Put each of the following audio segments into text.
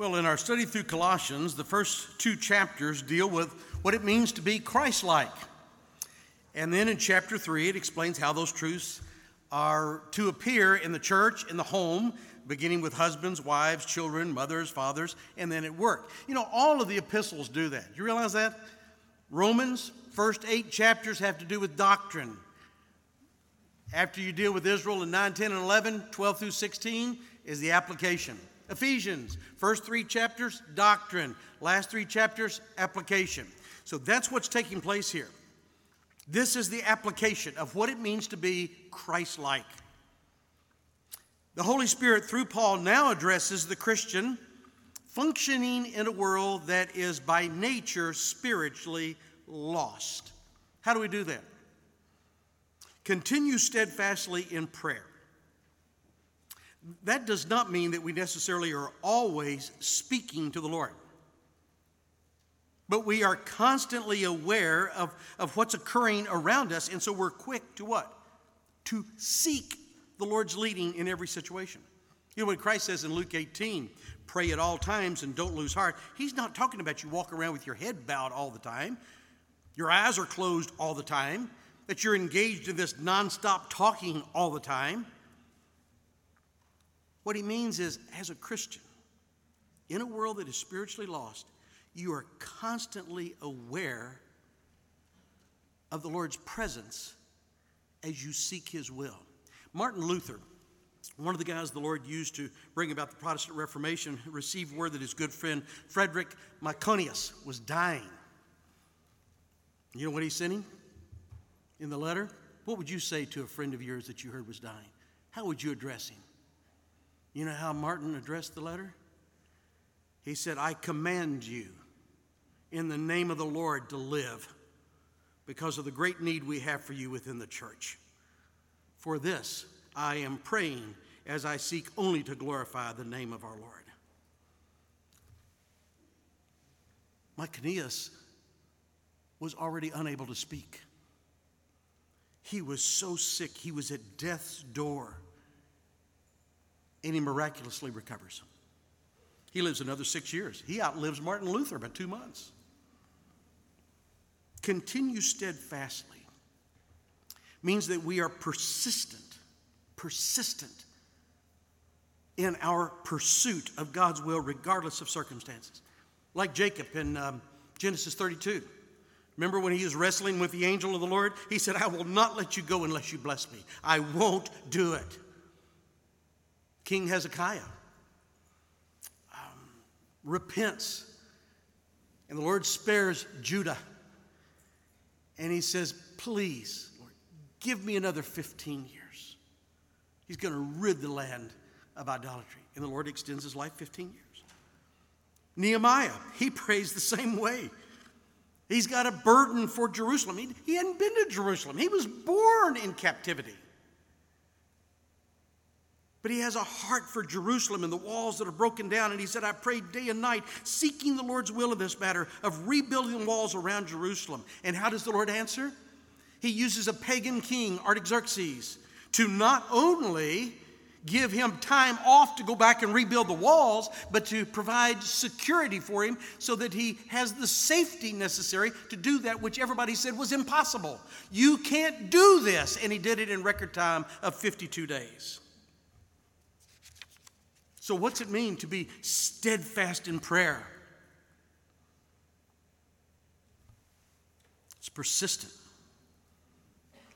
Well, in our study through Colossians, the first two chapters deal with what it means to be Christ like. And then in chapter three, it explains how those truths are to appear in the church, in the home, beginning with husbands, wives, children, mothers, fathers, and then at work. You know, all of the epistles do that. You realize that? Romans, first eight chapters have to do with doctrine. After you deal with Israel in 9, 10, and 11, 12 through 16 is the application. Ephesians, first three chapters, doctrine. Last three chapters, application. So that's what's taking place here. This is the application of what it means to be Christ like. The Holy Spirit, through Paul, now addresses the Christian functioning in a world that is by nature spiritually lost. How do we do that? Continue steadfastly in prayer. That does not mean that we necessarily are always speaking to the Lord. But we are constantly aware of, of what's occurring around us, and so we're quick to what? To seek the Lord's leading in every situation. You know, when Christ says in Luke 18, pray at all times and don't lose heart, he's not talking about you walk around with your head bowed all the time, your eyes are closed all the time, that you're engaged in this nonstop talking all the time. What he means is, as a Christian, in a world that is spiritually lost, you are constantly aware of the Lord's presence as you seek his will. Martin Luther, one of the guys the Lord used to bring about the Protestant Reformation, received word that his good friend Frederick Myconius was dying. You know what he sent him in the letter? What would you say to a friend of yours that you heard was dying? How would you address him? You know how Martin addressed the letter? He said, I command you in the name of the Lord to live because of the great need we have for you within the church. For this I am praying as I seek only to glorify the name of our Lord. Myconius was already unable to speak. He was so sick, he was at death's door, and he miraculously recovers. He lives another six years. He outlives Martin Luther by two months. Continue steadfastly means that we are persistent, persistent in our pursuit of God's will, regardless of circumstances. Like Jacob in um, Genesis 32. Remember when he was wrestling with the angel of the Lord? He said, I will not let you go unless you bless me. I won't do it. King Hezekiah um, repents, and the Lord spares Judah. And he says, Please, Lord, give me another 15 years. He's going to rid the land of idolatry. And the Lord extends his life 15 years. Nehemiah, he prays the same way. He's got a burden for Jerusalem. He, he hadn't been to Jerusalem, he was born in captivity. But he has a heart for Jerusalem and the walls that are broken down. And he said, I prayed day and night, seeking the Lord's will in this matter of rebuilding walls around Jerusalem. And how does the Lord answer? He uses a pagan king, Artaxerxes, to not only give him time off to go back and rebuild the walls, but to provide security for him so that he has the safety necessary to do that which everybody said was impossible. You can't do this. And he did it in record time of 52 days. So, what's it mean to be steadfast in prayer? It's persistent.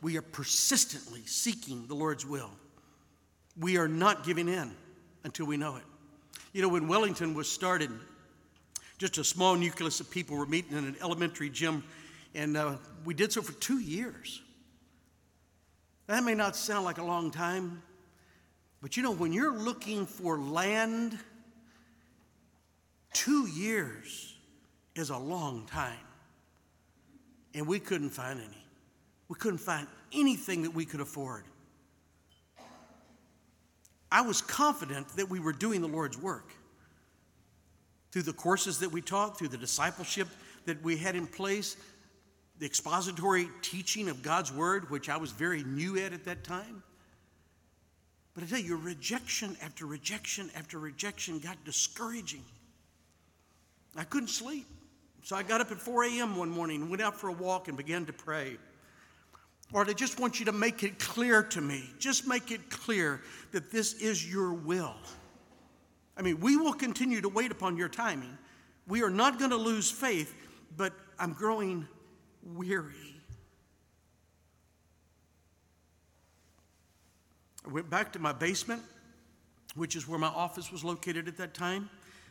We are persistently seeking the Lord's will. We are not giving in until we know it. You know, when Wellington was started, just a small nucleus of people were meeting in an elementary gym, and uh, we did so for two years. That may not sound like a long time, but you know, when you're looking for land, two years is a long time. And we couldn't find any. We couldn't find anything that we could afford. I was confident that we were doing the Lord's work. Through the courses that we taught, through the discipleship that we had in place, the expository teaching of God's Word, which I was very new at at that time. But I tell you, rejection after rejection after rejection got discouraging. I couldn't sleep. So I got up at 4 a.m. one morning and went out for a walk and began to pray. Lord, I just want you to make it clear to me. Just make it clear that this is your will. I mean, we will continue to wait upon your timing. We are not going to lose faith, but I'm growing weary. I went back to my basement, which is where my office was located at that time.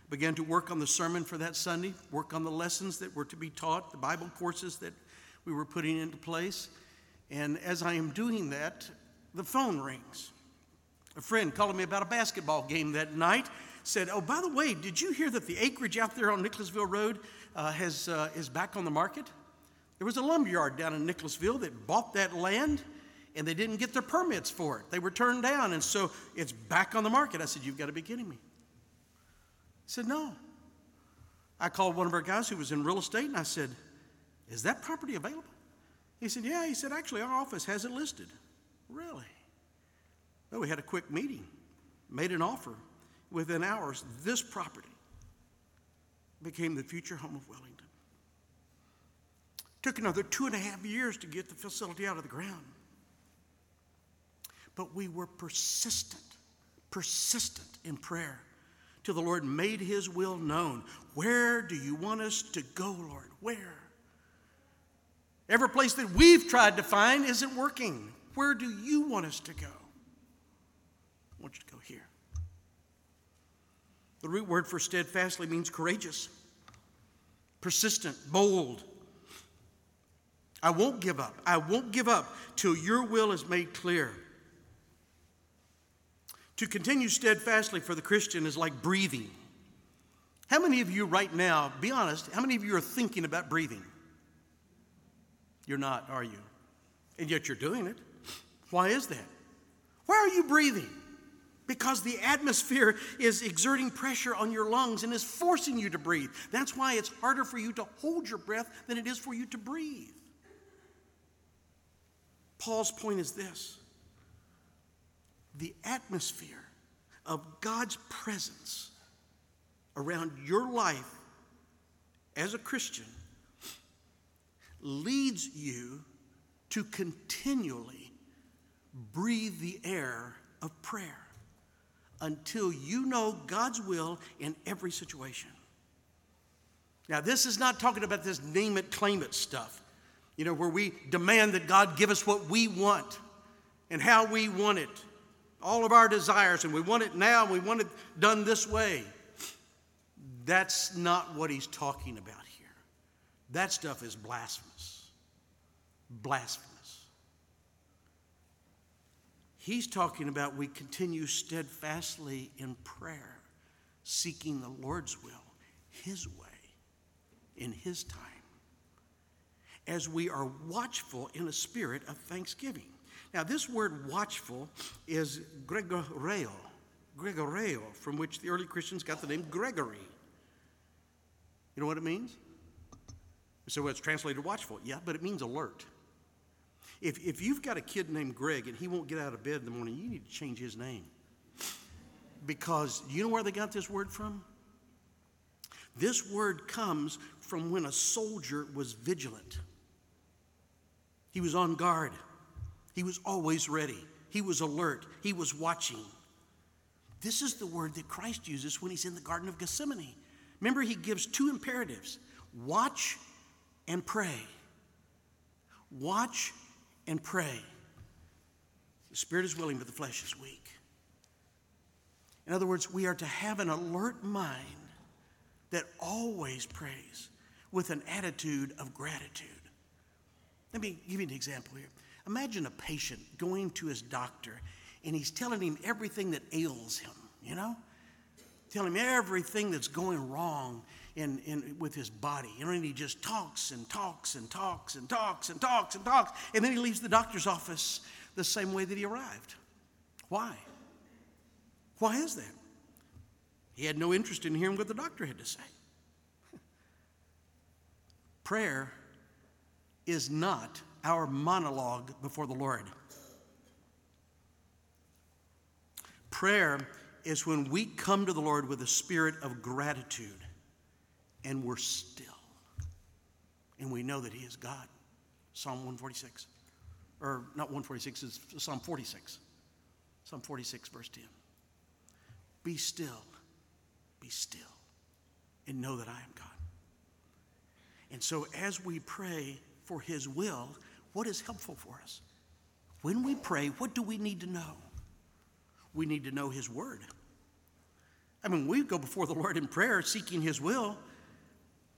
Began to work on the sermon for that Sunday, work on the lessons that were to be taught, the Bible courses that we were putting into place. And as I am doing that, the phone rings. A friend calling me about a basketball game that night said, Oh, by the way, did you hear that the acreage out there on Nicholasville Road uh, has, uh, is back on the market? There was a lumberyard down in Nicholasville that bought that land and they didn't get their permits for it. They were turned down, and so it's back on the market. I said, You've got to be kidding me. He said, No. I called one of our guys who was in real estate and I said, Is that property available? He said, Yeah. He said, Actually, our office has it listed. Really? Well, we had a quick meeting, made an offer. Within hours, this property became the future home of Wellington. Took another two and a half years to get the facility out of the ground. But we were persistent, persistent in prayer till the Lord made his will known. Where do you want us to go, Lord? Where? Every place that we've tried to find isn't working. Where do you want us to go? I want you to go here. The root word for steadfastly means courageous, persistent, bold. I won't give up. I won't give up till your will is made clear. To continue steadfastly for the Christian is like breathing. How many of you right now, be honest, how many of you are thinking about breathing? You're not, are you? And yet you're doing it. Why is that? Why are you breathing? Because the atmosphere is exerting pressure on your lungs and is forcing you to breathe. That's why it's harder for you to hold your breath than it is for you to breathe. Paul's point is this the atmosphere of God's presence around your life as a Christian leads you to continually breathe the air of prayer until you know God's will in every situation. Now, this is not talking about this name it, claim it stuff, you know, where we demand that God give us what we want and how we want it all of our desires, and we want it now, we want it done this way. That's not what he's talking about here. That stuff is blasphemous. Blasphemous. He's talking about we continue steadfastly in prayer, seeking the Lord's will, His way, in His time, as we are watchful in a spirit of thanksgiving. Now, this word watchful is gregoreo, gregoreo, from which the early Christians got the name Gregory. You know what it means? So it's translated watchful. Yeah, but it means alert. If, if you've got a kid named Greg and he won't get out of bed in the morning, you need to change his name. Because you know where they got this word from? This word comes from when a soldier was vigilant, he was on guard. He was always ready, he was alert, he was watching. This is the word that Christ uses when he's in the Garden of Gethsemane. Remember, he gives two imperatives watch and pray. Watch and pray. The spirit is willing, but the flesh is weak. In other words, we are to have an alert mind that always prays with an attitude of gratitude. Let me give you an example here. Imagine a patient going to his doctor and he's telling him everything that ails him, you know? Telling him everything that's going wrong in, in, with his body. You know, and he just talks and talks and talks and talks and talks and talks. And then he leaves the doctor's office the same way that he arrived. Why? Why is that? He had no interest in hearing what the doctor had to say. Prayer is not our monologue before the Lord. Prayer is when we come to the Lord with a spirit of gratitude and we're still. And we know that He is God. Psalm 146. Or not 146, it's Psalm 46. Psalm 46, verse 10. Be still, be still, and know that I am God. And so as we pray for His will, what is helpful for us? When we pray, what do we need to know? We need to know His Word. I mean, we go before the Lord in prayer seeking His will.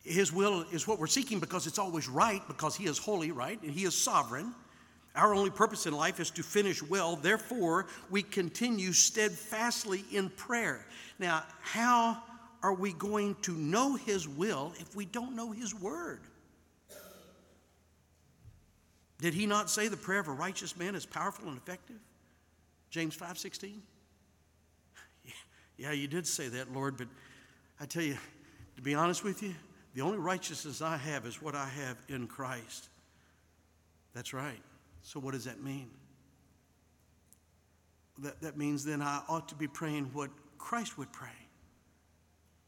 His will is what we're seeking because it's always right, because He is holy, right? And He is sovereign. Our only purpose in life is to finish well. Therefore, we continue steadfastly in prayer. Now, how are we going to know His will if we don't know His word? Did He not say the prayer of a righteous man is powerful and effective? James 5:16. Yeah, you did say that, Lord, but I tell you, to be honest with you, the only righteousness I have is what I have in Christ. That's right. So, what does that mean? That, that means then I ought to be praying what Christ would pray.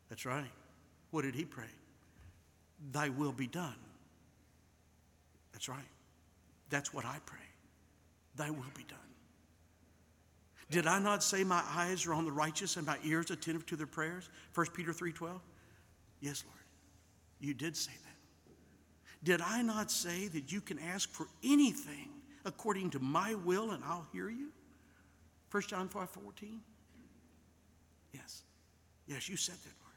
That's right. What did he pray? Thy will be done. That's right. That's what I pray. Thy will be done. Did I not say my eyes are on the righteous and my ears attentive to their prayers? 1 Peter 3:12. Yes, Lord. You did say that. Did I not say that you can ask for anything according to my will and I'll hear you? 1 John 5:14. Yes. Yes, you said that, Lord.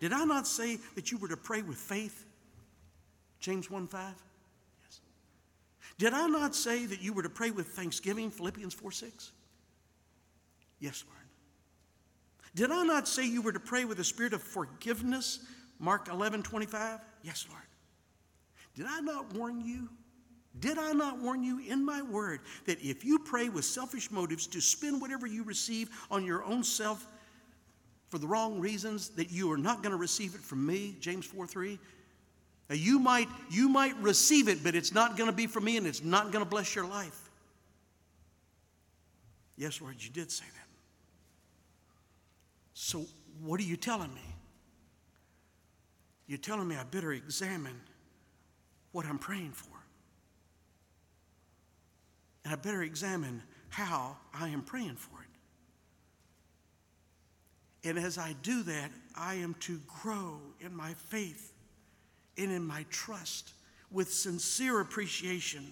Did I not say that you were to pray with faith? James 1 5? Did I not say that you were to pray with thanksgiving? Philippians 4 6? Yes, Lord. Did I not say you were to pray with a spirit of forgiveness? Mark 11 25? Yes, Lord. Did I not warn you? Did I not warn you in my word that if you pray with selfish motives to spend whatever you receive on your own self for the wrong reasons, that you are not going to receive it from me? James 4 3. Now you might, you might receive it, but it's not going to be for me and it's not going to bless your life. Yes, Lord, you did say that. So, what are you telling me? You're telling me I better examine what I'm praying for. And I better examine how I am praying for it. And as I do that, I am to grow in my faith and in my trust with sincere appreciation.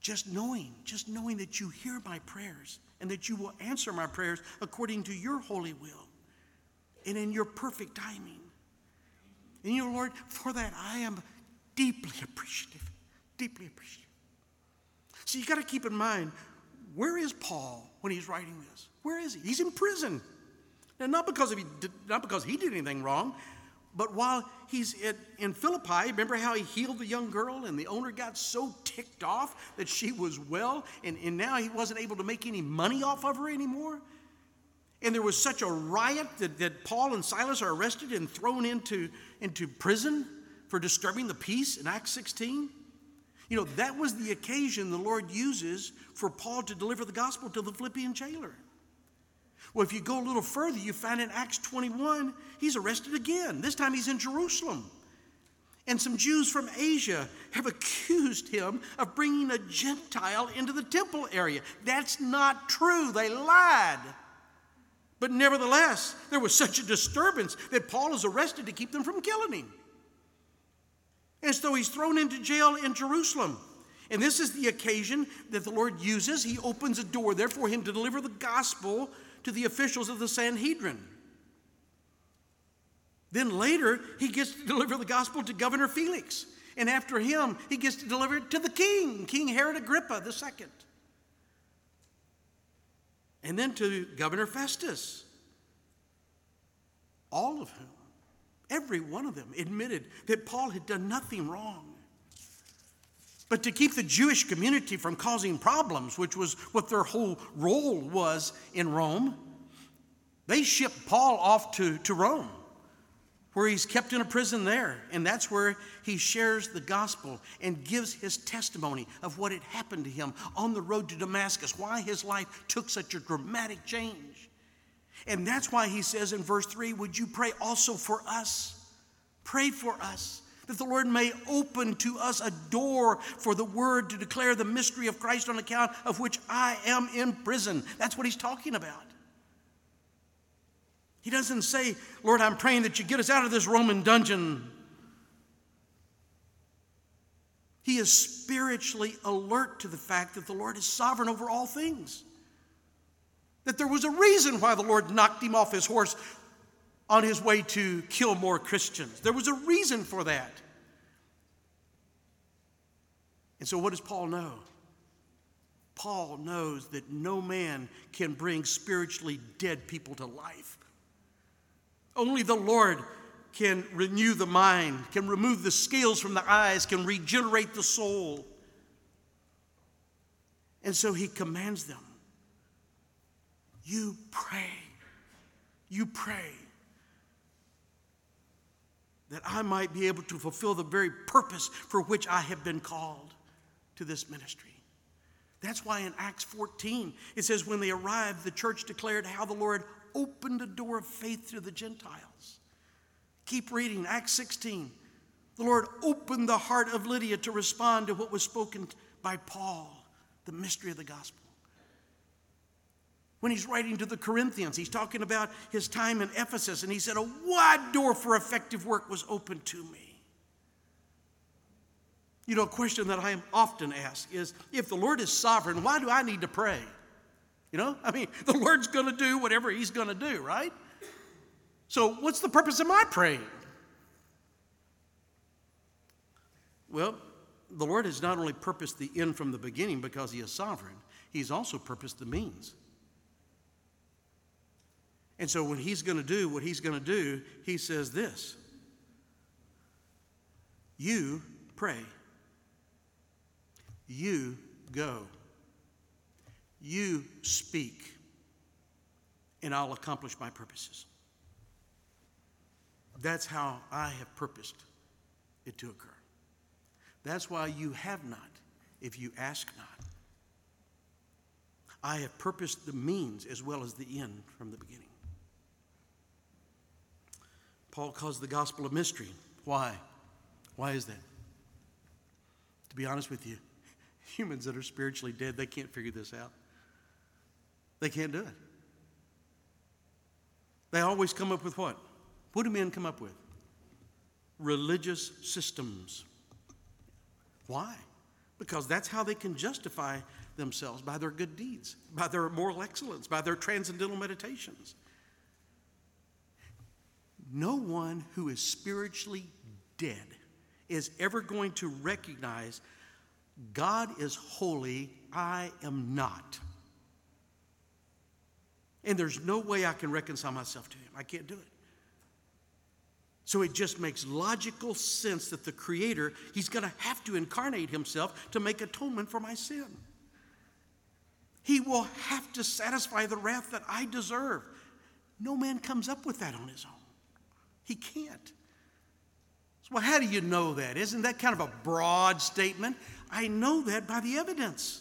Just knowing, just knowing that you hear my prayers and that you will answer my prayers according to your holy will and in your perfect timing. And you know, Lord, for that I am deeply appreciative, deeply appreciative. So you got to keep in mind, where is Paul when he's writing this? Where is he? He's in prison. And not because, he did, not because he did anything wrong, but while he's in Philippi, remember how he healed the young girl and the owner got so ticked off that she was well and, and now he wasn't able to make any money off of her anymore? And there was such a riot that, that Paul and Silas are arrested and thrown into, into prison for disturbing the peace in Acts 16. You know, that was the occasion the Lord uses for Paul to deliver the gospel to the Philippian jailer. Well, if you go a little further, you find in Acts 21, he's arrested again. This time he's in Jerusalem. And some Jews from Asia have accused him of bringing a Gentile into the temple area. That's not true. They lied. But nevertheless, there was such a disturbance that Paul is arrested to keep them from killing him. And so he's thrown into jail in Jerusalem. And this is the occasion that the Lord uses. He opens a door there for him to deliver the gospel to the officials of the Sanhedrin. Then later, he gets to deliver the gospel to Governor Felix. And after him, he gets to deliver it to the king, King Herod Agrippa II and then to Governor Festus. All of whom, every one of them, admitted that Paul had done nothing wrong. But to keep the Jewish community from causing problems, which was what their whole role was in Rome, they shipped Paul off to, to Rome where he's kept in a prison there. And that's where he shares the gospel and gives his testimony of what had happened to him on the road to Damascus, why his life took such a dramatic change. And that's why he says in verse 3 Would you pray also for us? Pray for us that the Lord may open to us a door for the word to declare the mystery of Christ on account of which I am in prison. That's what he's talking about. He doesn't say, Lord, I'm praying that you get us out of this Roman dungeon. He is spiritually alert to the fact that the Lord is sovereign over all things. That there was a reason why the Lord knocked him off his horse on his way to kill more Christians. There was a reason for that. And so, what does Paul know? Paul knows that no man can bring spiritually dead people to life. Only the Lord can renew the mind, can remove the scales from the eyes, can regenerate the soul. And so he commands them You pray, you pray that I might be able to fulfill the very purpose for which I have been called to this ministry. That's why in Acts 14 it says, When they arrived, the church declared how the Lord opened a door of faith to the Gentiles. Keep reading, Acts 16. The Lord opened the heart of Lydia to respond to what was spoken by Paul, the mystery of the gospel. When he's writing to the Corinthians, he's talking about his time in Ephesus, and he said, A wide door for effective work was open to me. You know, a question that I am often asked is if the Lord is sovereign, why do I need to pray? You know, I mean, the Lord's going to do whatever he's going to do, right? So, what's the purpose of my praying? Well, the Lord has not only purposed the end from the beginning because he is sovereign, he's also purposed the means. And so when he's going to do what he's going to do, he says this You pray, you go, you speak, and I'll accomplish my purposes. That's how I have purposed it to occur. That's why you have not if you ask not. I have purposed the means as well as the end from the beginning. Paul calls the gospel a mystery. Why? Why is that? To be honest with you, humans that are spiritually dead, they can't figure this out. They can't do it. They always come up with what? What do men come up with? Religious systems. Why? Because that's how they can justify themselves by their good deeds, by their moral excellence, by their transcendental meditations no one who is spiritually dead is ever going to recognize God is holy, I am not. And there's no way I can reconcile myself to Him. I can't do it. So it just makes logical sense that the Creator, He's going to have to incarnate Himself to make atonement for my sin. He will have to satisfy the wrath that I deserve. No man comes up with that on his own. He can't. So, well, how do you know that? Isn't that kind of a broad statement? I know that by the evidence.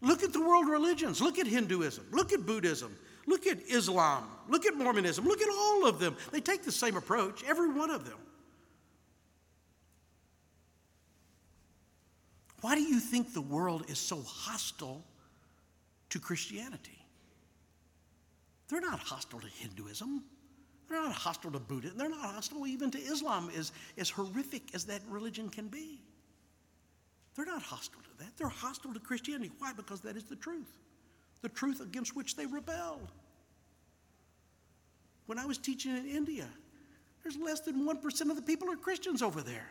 Look at the world religions. Look at Hinduism. Look at Buddhism. Look at Islam. Look at Mormonism. Look at all of them. They take the same approach, every one of them. Why do you think the world is so hostile to Christianity? They're not hostile to Hinduism. They're not hostile to Buddhism. They're not hostile even to Islam, as, as horrific as that religion can be. They're not hostile to that. They're hostile to Christianity. Why? Because that is the truth, the truth against which they rebelled. When I was teaching in India, there's less than 1% of the people are Christians over there.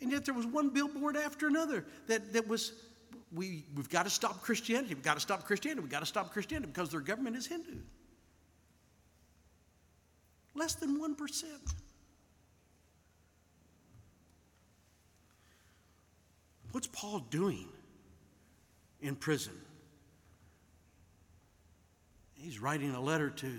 And yet there was one billboard after another that, that was we, we've got to stop Christianity. We've got to stop Christianity. We've got to stop Christianity because their government is Hindu. Less than 1%. What's Paul doing in prison? He's writing a letter to the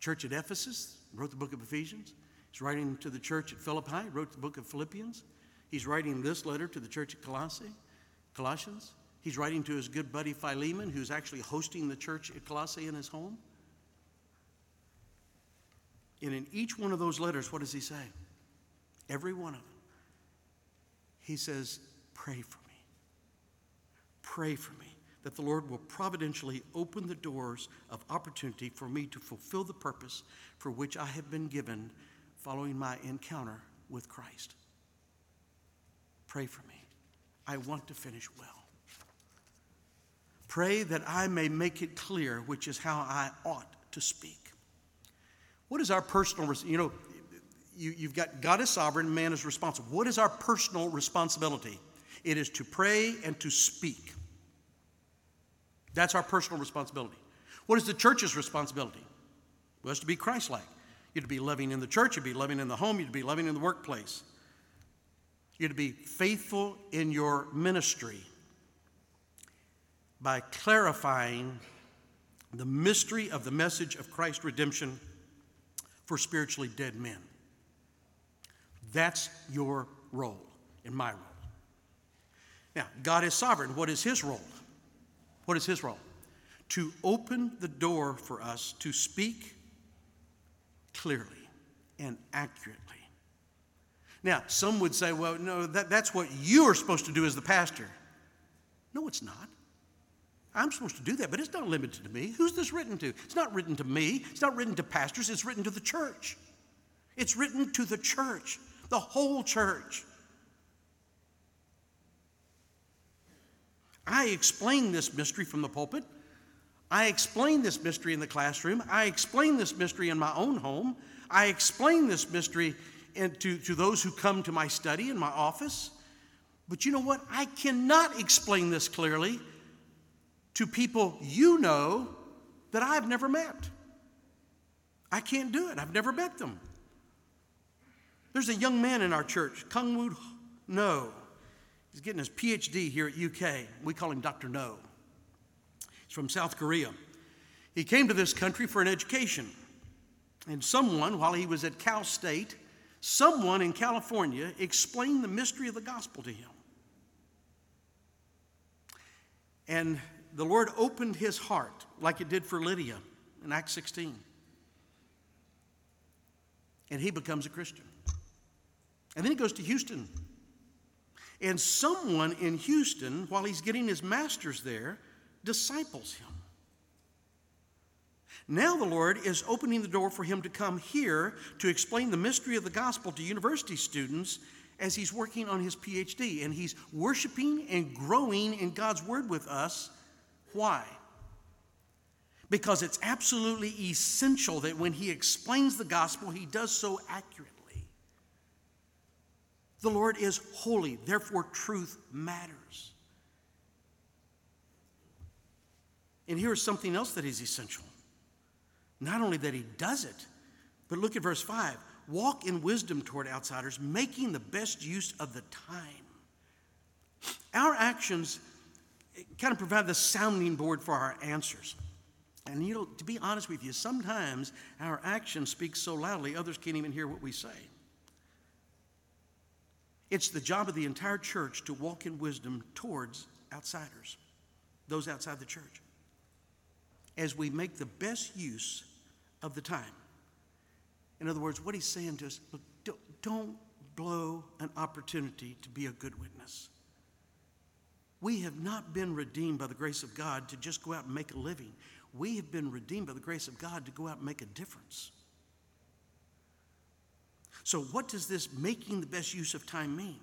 church at Ephesus, wrote the book of Ephesians. He's writing to the church at Philippi, wrote the book of Philippians. He's writing this letter to the church at Colossae. Colossians. He's writing to his good buddy Philemon, who's actually hosting the church at Colossae in his home. And in each one of those letters, what does he say? Every one of them. He says, Pray for me. Pray for me that the Lord will providentially open the doors of opportunity for me to fulfill the purpose for which I have been given following my encounter with Christ. Pray for me. I want to finish well. Pray that I may make it clear which is how I ought to speak. What is our personal, you know, you, you've got God is sovereign, man is responsible. What is our personal responsibility? It is to pray and to speak. That's our personal responsibility. What is the church's responsibility? Well, it's to be Christ like. You're to be loving in the church, you'd be loving in the home, you'd be loving in the workplace. You're to be faithful in your ministry by clarifying the mystery of the message of Christ's redemption for spiritually dead men. That's your role and my role. Now, God is sovereign. What is his role? What is his role? To open the door for us to speak clearly and accurately. Now, some would say, well, no, that, that's what you are supposed to do as the pastor. No, it's not. I'm supposed to do that, but it's not limited to me. Who's this written to? It's not written to me. It's not written to pastors. It's written to the church. It's written to the church, the whole church. I explain this mystery from the pulpit. I explain this mystery in the classroom. I explain this mystery in my own home. I explain this mystery to, to those who come to my study in my office. But you know what? I cannot explain this clearly to people you know that I've never met. I can't do it. I've never met them. There's a young man in our church, Kung Woo No. He's getting his PhD here at UK. We call him Dr. No. He's from South Korea. He came to this country for an education. And someone, while he was at Cal State, someone in California explained the mystery of the gospel to him. And the Lord opened his heart like it did for Lydia in Acts 16. And he becomes a Christian. And then he goes to Houston. And someone in Houston, while he's getting his master's there, disciples him. Now the Lord is opening the door for him to come here to explain the mystery of the gospel to university students as he's working on his PhD. And he's worshiping and growing in God's word with us why? Because it's absolutely essential that when he explains the gospel, he does so accurately. The Lord is holy, therefore, truth matters. And here is something else that is essential. Not only that he does it, but look at verse 5 walk in wisdom toward outsiders, making the best use of the time. Our actions kind of provide the sounding board for our answers. And you know, to be honest with you, sometimes our actions speak so loudly others can't even hear what we say. It's the job of the entire church to walk in wisdom towards outsiders, those outside the church, as we make the best use of the time. In other words, what he's saying to us look, don't blow an opportunity to be a good witness. We have not been redeemed by the grace of God to just go out and make a living. We have been redeemed by the grace of God to go out and make a difference. So, what does this making the best use of time mean?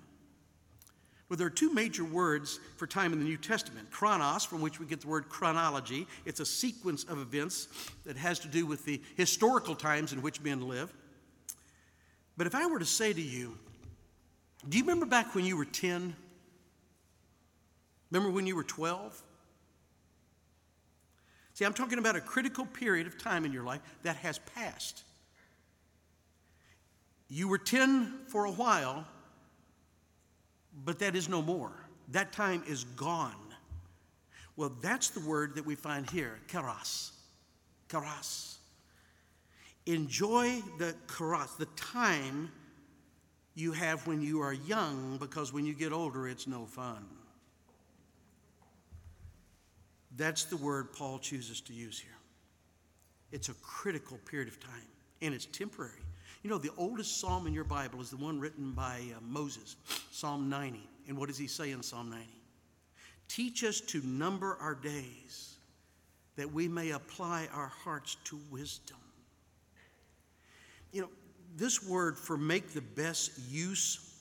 Well, there are two major words for time in the New Testament chronos, from which we get the word chronology. It's a sequence of events that has to do with the historical times in which men live. But if I were to say to you, do you remember back when you were 10? Remember when you were 12? See, I'm talking about a critical period of time in your life that has passed. You were 10 for a while, but that is no more. That time is gone. Well, that's the word that we find here, kairos. Kairos. Enjoy the kairos, the time you have when you are young, because when you get older, it's no fun. That's the word Paul chooses to use here. It's a critical period of time, and it's temporary. You know, the oldest psalm in your Bible is the one written by uh, Moses, Psalm 90. And what does he say in Psalm 90? Teach us to number our days that we may apply our hearts to wisdom. You know, this word for make the best use,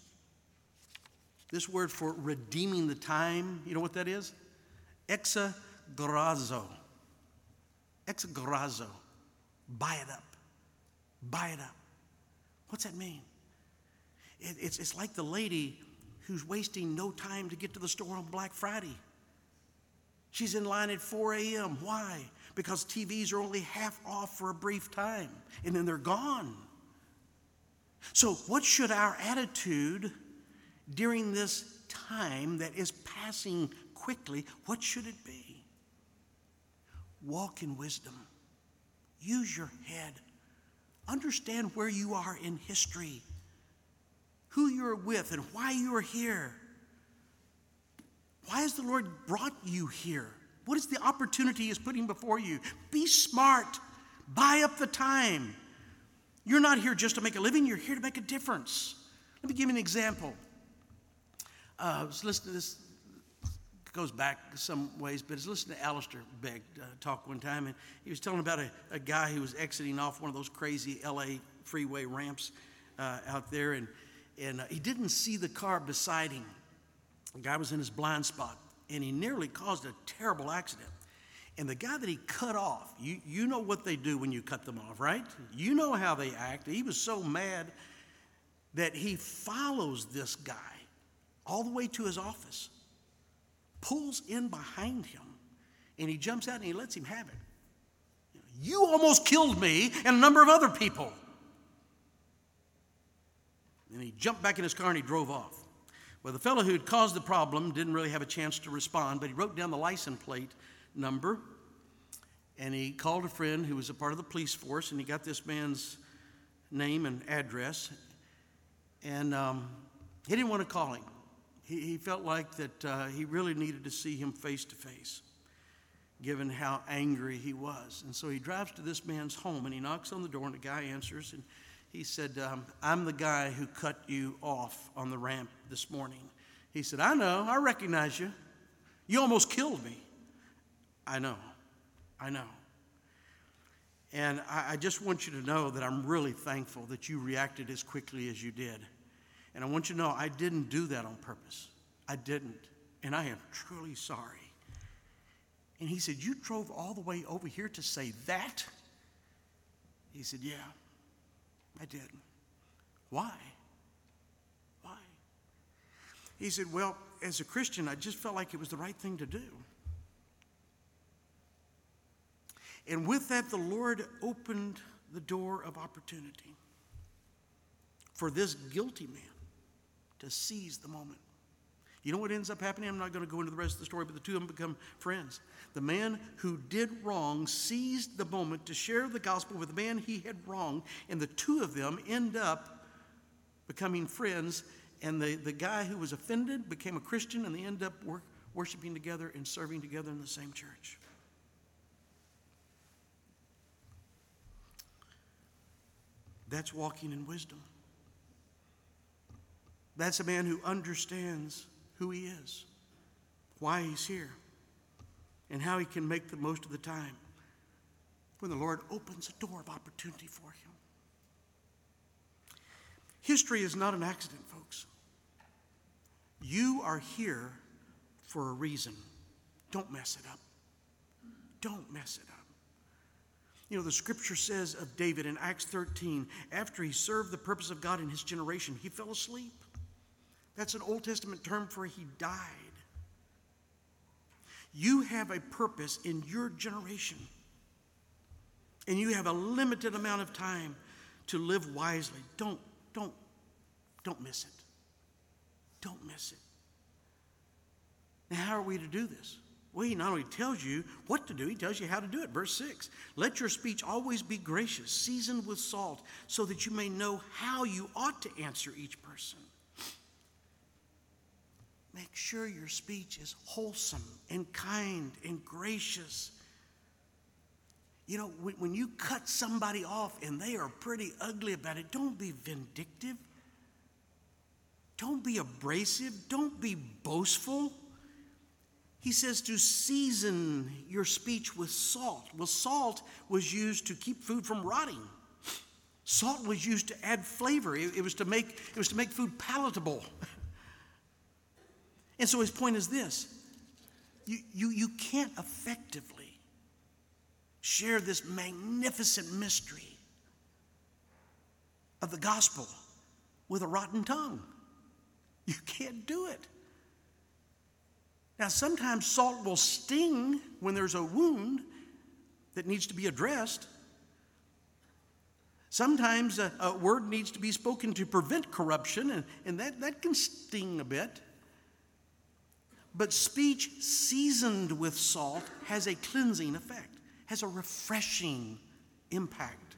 this word for redeeming the time, you know what that is? Exagorazo. Exagorazo. Buy it up. Buy it up. What's that mean? It, it's, it's like the lady who's wasting no time to get to the store on Black Friday. She's in line at 4 a.m. Why? Because TVs are only half off for a brief time and then they're gone. So, what should our attitude during this time that is passing quickly, what should it be? Walk in wisdom. Use your head. Understand where you are in history, who you're with, and why you are here. Why has the Lord brought you here? What is the opportunity He is putting before you? Be smart. Buy up the time. You're not here just to make a living, you're here to make a difference. Let me give you an example. Uh, to this, goes back some ways, but I was listening to Alistair Begg uh, talk one time, and he was telling about a, a, guy who was exiting off one of those crazy LA freeway ramps uh, out there, and, and uh, he didn't see the car beside him. The guy was in his blind spot, and he nearly caused a terrible accident. And the guy that he cut off, you, you know what they do when you cut them off, right? You know how they act. He was so mad that he follows this guy all the way to his office, pulls in behind him, and he jumps out and he lets him have it. You almost killed me and a number of other people. And he jumped back in his car and he drove off. Well, the fellow who had caused the problem didn't really have a chance to respond, but he wrote down the license plate number and he called a friend who was a part of the police force and he got this man's name and address. And um, he didn't want to call him. He, he felt like that uh, he really needed to see him face to face, given how angry he was. And so he drives to this man's home and he knocks on the door, and the guy answers. And he said, um, I'm the guy who cut you off on the ramp this morning. He said, I know, I recognize you. You almost killed me. I know, I know. And I, I just want you to know that I'm really thankful that you reacted as quickly as you did. And I want you to know I didn't do that on purpose. I didn't. And I am truly sorry. And he said, You drove all the way over here to say that? He said, Yeah. I did. Why? Why? He said, Well, as a Christian, I just felt like it was the right thing to do. And with that, the Lord opened the door of opportunity for this guilty man to seize the moment. You know what ends up happening? I'm not going to go into the rest of the story, but the two of them become friends. The man who did wrong seized the moment to share the gospel with the man he had wronged, and the two of them end up becoming friends. And the, the guy who was offended became a Christian, and they end up wor- worshiping together and serving together in the same church. That's walking in wisdom. That's a man who understands who he is, why he's here, and how he can make the most of the time when the Lord opens a door of opportunity for him. History is not an accident, folks. You are here for a reason. Don't mess it up. Don't mess it up. You know, the scripture says of David in Acts 13, after he served the purpose of God in his generation, he fell asleep. That's an Old Testament term for he died. You have a purpose in your generation, and you have a limited amount of time to live wisely. Don't, don't, don't miss it. Don't miss it. Now, how are we to do this? Well, he not only tells you what to do, he tells you how to do it. Verse 6 Let your speech always be gracious, seasoned with salt, so that you may know how you ought to answer each person. Make sure your speech is wholesome and kind and gracious. You know, when, you cut somebody off and they are pretty ugly about it, don't be vindictive. Don't be abrasive. Don't be boastful. He says to season your speech with salt. Well, salt was used to keep food from rotting. Salt was used to add flavor. It was to make it was to make food palatable. And so his point is this you, you, you can't effectively share this magnificent mystery of the gospel with a rotten tongue. You can't do it. Now, sometimes salt will sting when there's a wound that needs to be addressed. Sometimes a, a, word needs to be spoken to prevent corruption, and, and that, that can sting a bit. But speech seasoned with salt has a cleansing effect, has a refreshing impact.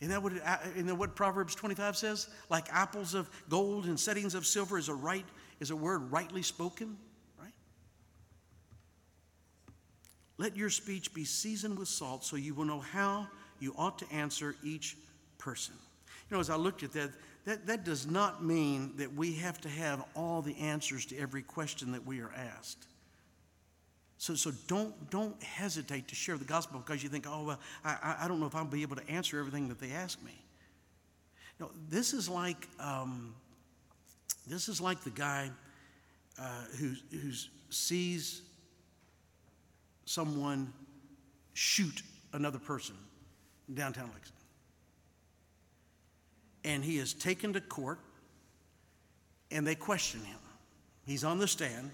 Isn't that what, it, uh, isn't that what Proverbs 25 says? Like apples of gold and settings of silver is a right is a word rightly spoken, right? Let your speech be seasoned with salt so you will know how you ought to answer each person. You know, as I looked at that, that, that does not mean that we have to have all the answers to every question that we are asked. So, so don't, don't hesitate to share the gospel because you think, oh, well, I, I don't know if I'll be able to answer everything that they ask me. No, this is like, um, this is like the guy uh, who who sees someone shoot another person in downtown Lexington and he is taken to court and they question him. He's on the stand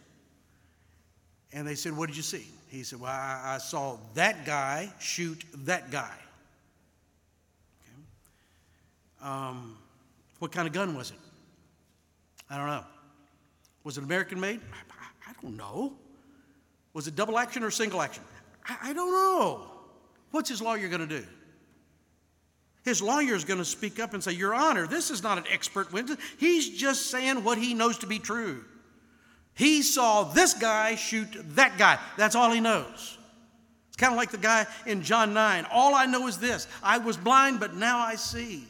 and they said, What did you see? He said, Well, I, I saw that guy shoot that guy. Okay. Um, what kind of gun was it? I don't know. Was it American made? I, I don't know. Was it double action or single action? I, I don't know. What's his lawyer going to do? His lawyer is going to speak up and say, Your Honor, this is not an expert witness. He's just saying what he knows to be true. He saw this guy shoot that guy. That's all he knows. It's kind of like the guy in John 9. All I know is this I was blind, but now I see.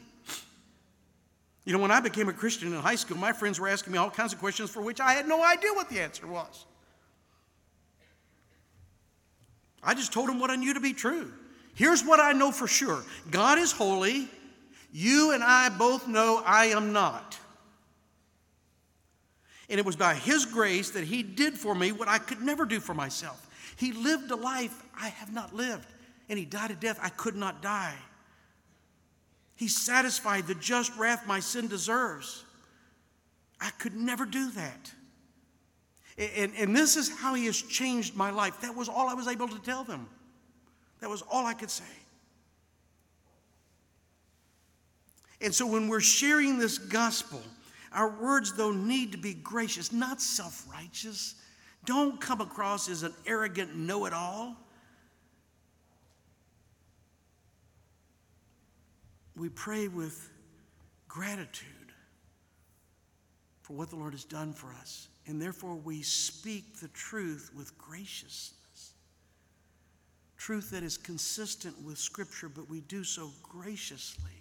You know, when I became a Christian in high school, my friends were asking me all kinds of questions for which I had no idea what the answer was. I just told them what I knew to be true. Here's what I know for sure God is holy. You and I both know I am not. And it was by His grace that He did for me what I could never do for myself. He lived a life I have not lived, and He died a death I could not die. He satisfied the just wrath my sin deserves. I could never do that. And, and this is how He has changed my life. That was all I was able to tell them. That was all I could say. And so when we're sharing this gospel, our words, though, need to be gracious, not self righteous. Don't come across as an arrogant know it all. We pray with gratitude for what the Lord has done for us, and therefore we speak the truth with graciousness truth that is consistent with Scripture, but we do so graciously.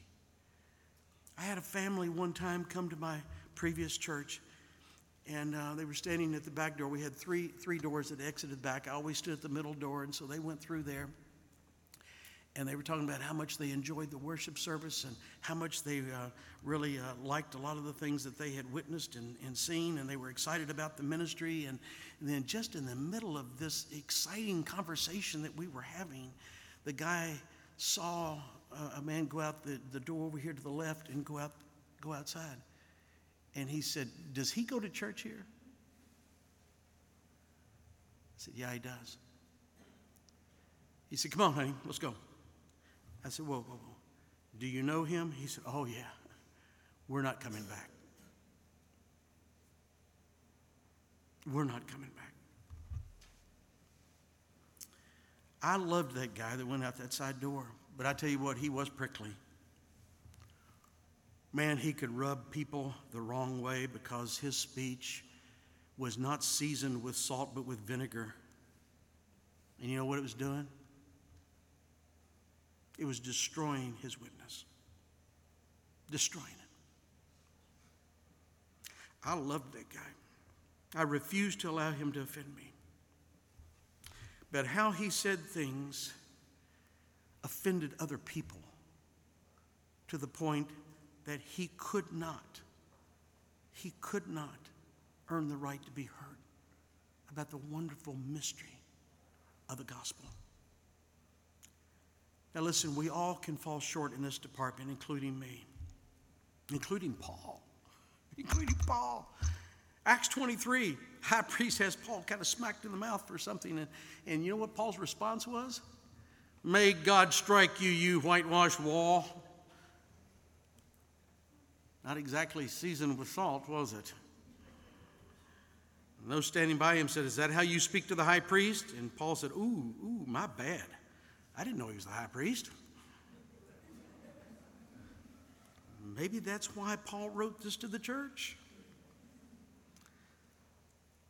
I had a family one time come to my previous church, and uh, they were standing at the back door. We had three, three doors that exited back. I always stood at the middle door, and so they went through there. And they were talking about how much they enjoyed the worship service and how much they uh, really uh, liked a lot of the things that they had witnessed and, and seen, and they were excited about the ministry. And, and then, just in the middle of this exciting conversation that we were having, the guy saw a, a man go out the, the door over here to the left and go out go outside. And he said, Does he go to church here? I said, Yeah, he does. He said, Come on, honey, let's go. I said, Whoa, whoa, whoa. Do you know him? He said, Oh, yeah. We're not coming back. We're not coming back. I loved that guy that went out that side door, but I tell you what, he was prickly. Man, he could rub people the wrong way because his speech was not seasoned with salt but with vinegar. And you know what it was doing? It was destroying his witness, destroying it. I loved that guy. I refused to allow him to offend me. But how he said things offended other people to the point that he could not, he could not earn the right to be heard about the wonderful mystery of the gospel. Now, listen, we all can fall short in this department, including me, including Paul, including Paul. Acts 23, high priest has Paul kind of smacked in the mouth for something. And, and you know what Paul's response was? May God strike you, you whitewashed wall. Not exactly seasoned with salt, was it? And those standing by him said, Is that how you speak to the high priest? And Paul said, Ooh, ooh, my bad. I didn't know he was the high priest. Maybe that's why Paul wrote this to the church.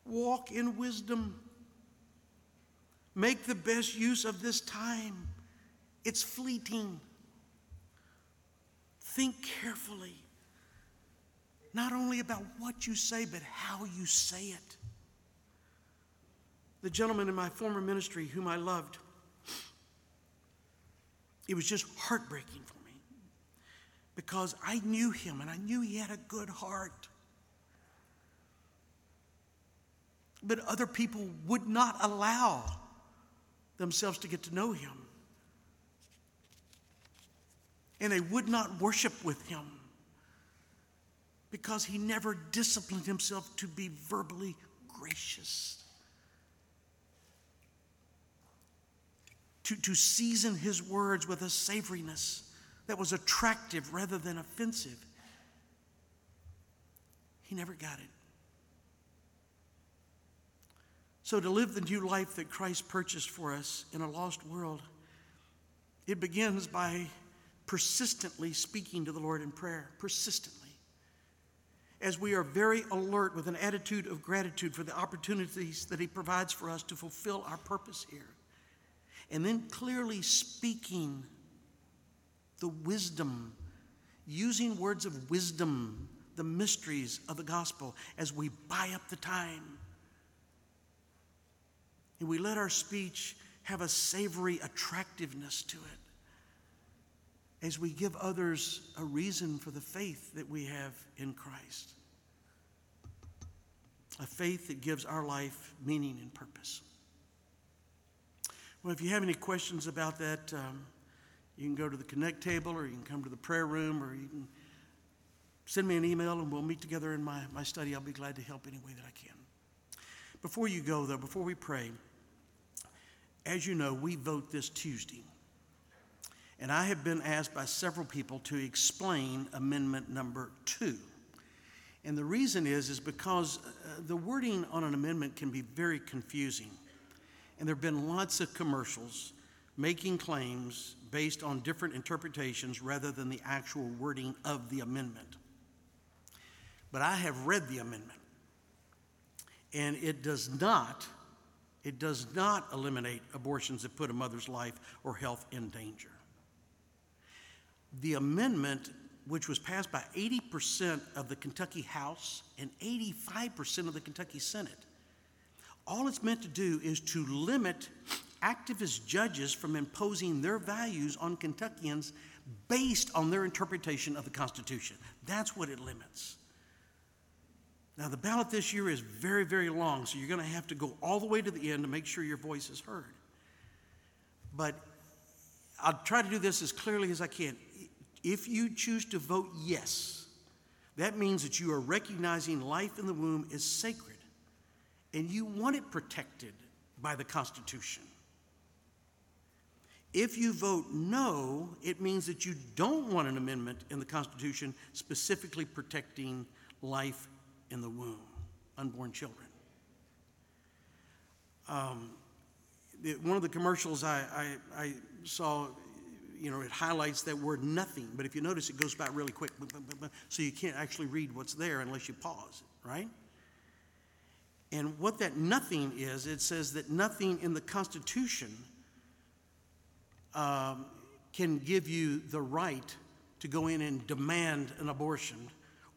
Walk in wisdom. Make the best use of this time. It's fleeting. Think carefully, not only about what you say, but how you say it. The gentleman in my former ministry, whom I loved, it was just heartbreaking for me because I knew him and I knew he had a good heart. But other people would not allow themselves to get to know him. And they would not worship with him because he never disciplined himself to be verbally gracious. To, to season his words with a savoriness that was attractive rather than offensive. He never got it. So, to live the new life that Christ purchased for us in a lost world, it begins by persistently speaking to the Lord in prayer, persistently. As we are very alert with an attitude of gratitude for the opportunities that He provides for us to fulfill our purpose here. And then clearly speaking the wisdom, using words of wisdom, the mysteries of the gospel as we buy up the time and we let our speech have a savory attractiveness to it as we give others a reason for the faith that we have in Christ. A faith that gives our life meaning and purpose. Well, if you have any questions about that, um, you can go to the Connect table or you can come to the prayer room or you can send me an email and we'll meet together in my, my study. I'll be glad to help any way that I can. Before you go, though, before we pray, as you know, we vote this Tuesday. And I have been asked by several people to explain amendment number two. And the reason is, is because uh, the wording on an amendment can be very confusing. And there have been lots of commercials making claims based on different interpretations rather than the actual wording of the amendment. But I have read the amendment, and it does not it does not eliminate abortions that put a mother's life or health in danger. The amendment, which was passed by 80% of the Kentucky House and 85% of the Kentucky Senate, all it's meant to do is to limit activist judges from imposing their values on Kentuckians based on their interpretation of the Constitution. That's what it limits. Now, the ballot this year is very, very long, so you're going to have to go all the way to the end to make sure your voice is heard. But I'll try to do this as clearly as I can. If you choose to vote yes, that means that you are recognizing life in the womb is sacred and you want it protected by the Constitution. If you vote no, it means that you don't want an amendment in the Constitution specifically protecting life in the womb, unborn children. Um, it, one of the commercials I, I, I, saw, you know, it highlights that word nothing, but if you notice, it goes by really quick, so you can't actually read what's there unless you pause, right? And what that nothing is, it says that nothing in the Constitution um, can give you the right to go in and demand an abortion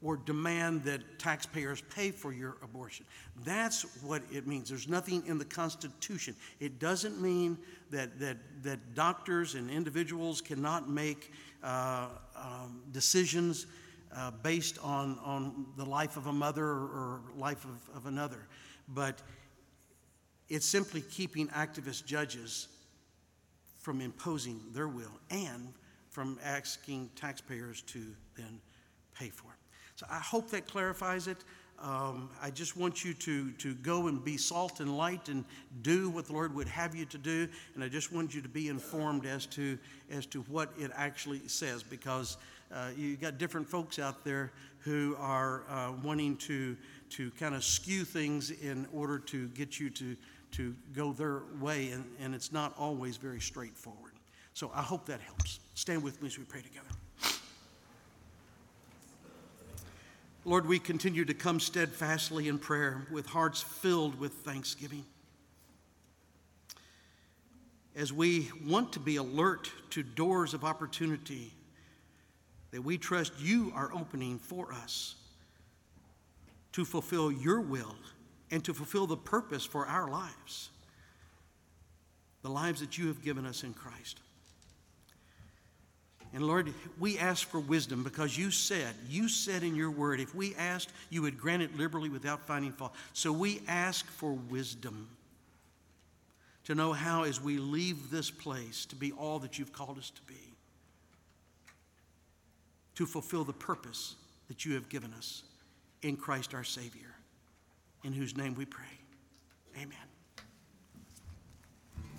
or demand that taxpayers pay for your abortion. That's what it means. There's nothing in the Constitution. It doesn't mean that, that, that doctors and individuals cannot make uh, um, decisions uh, based on, on the life of a mother or life of, of another. But it's simply keeping activist judges from imposing their will and from asking taxpayers to then pay for it. So I hope that clarifies it. Um, I just want you to, to go and be salt and light and do what the Lord would have you to do. And I just want you to be informed as to, as to what it actually says because uh, you got different folks out there who are uh, wanting to, to kind of skew things in order to get you to, to go their way, and, and it's not always very straightforward. So I hope that helps. Stand with me as we pray together. Lord, we continue to come steadfastly in prayer with hearts filled with thanksgiving. As we want to be alert to doors of opportunity that we trust you are opening for us to fulfill your will and to fulfill the purpose for our lives, the lives that you have given us in Christ. And Lord, we ask for wisdom because you said, you said in your word, if we asked, you would grant it liberally without finding fault. So we ask for wisdom to know how, as we leave this place, to be all that you've called us to be, to fulfill the purpose that you have given us in Christ our Savior, in whose name we pray. Amen.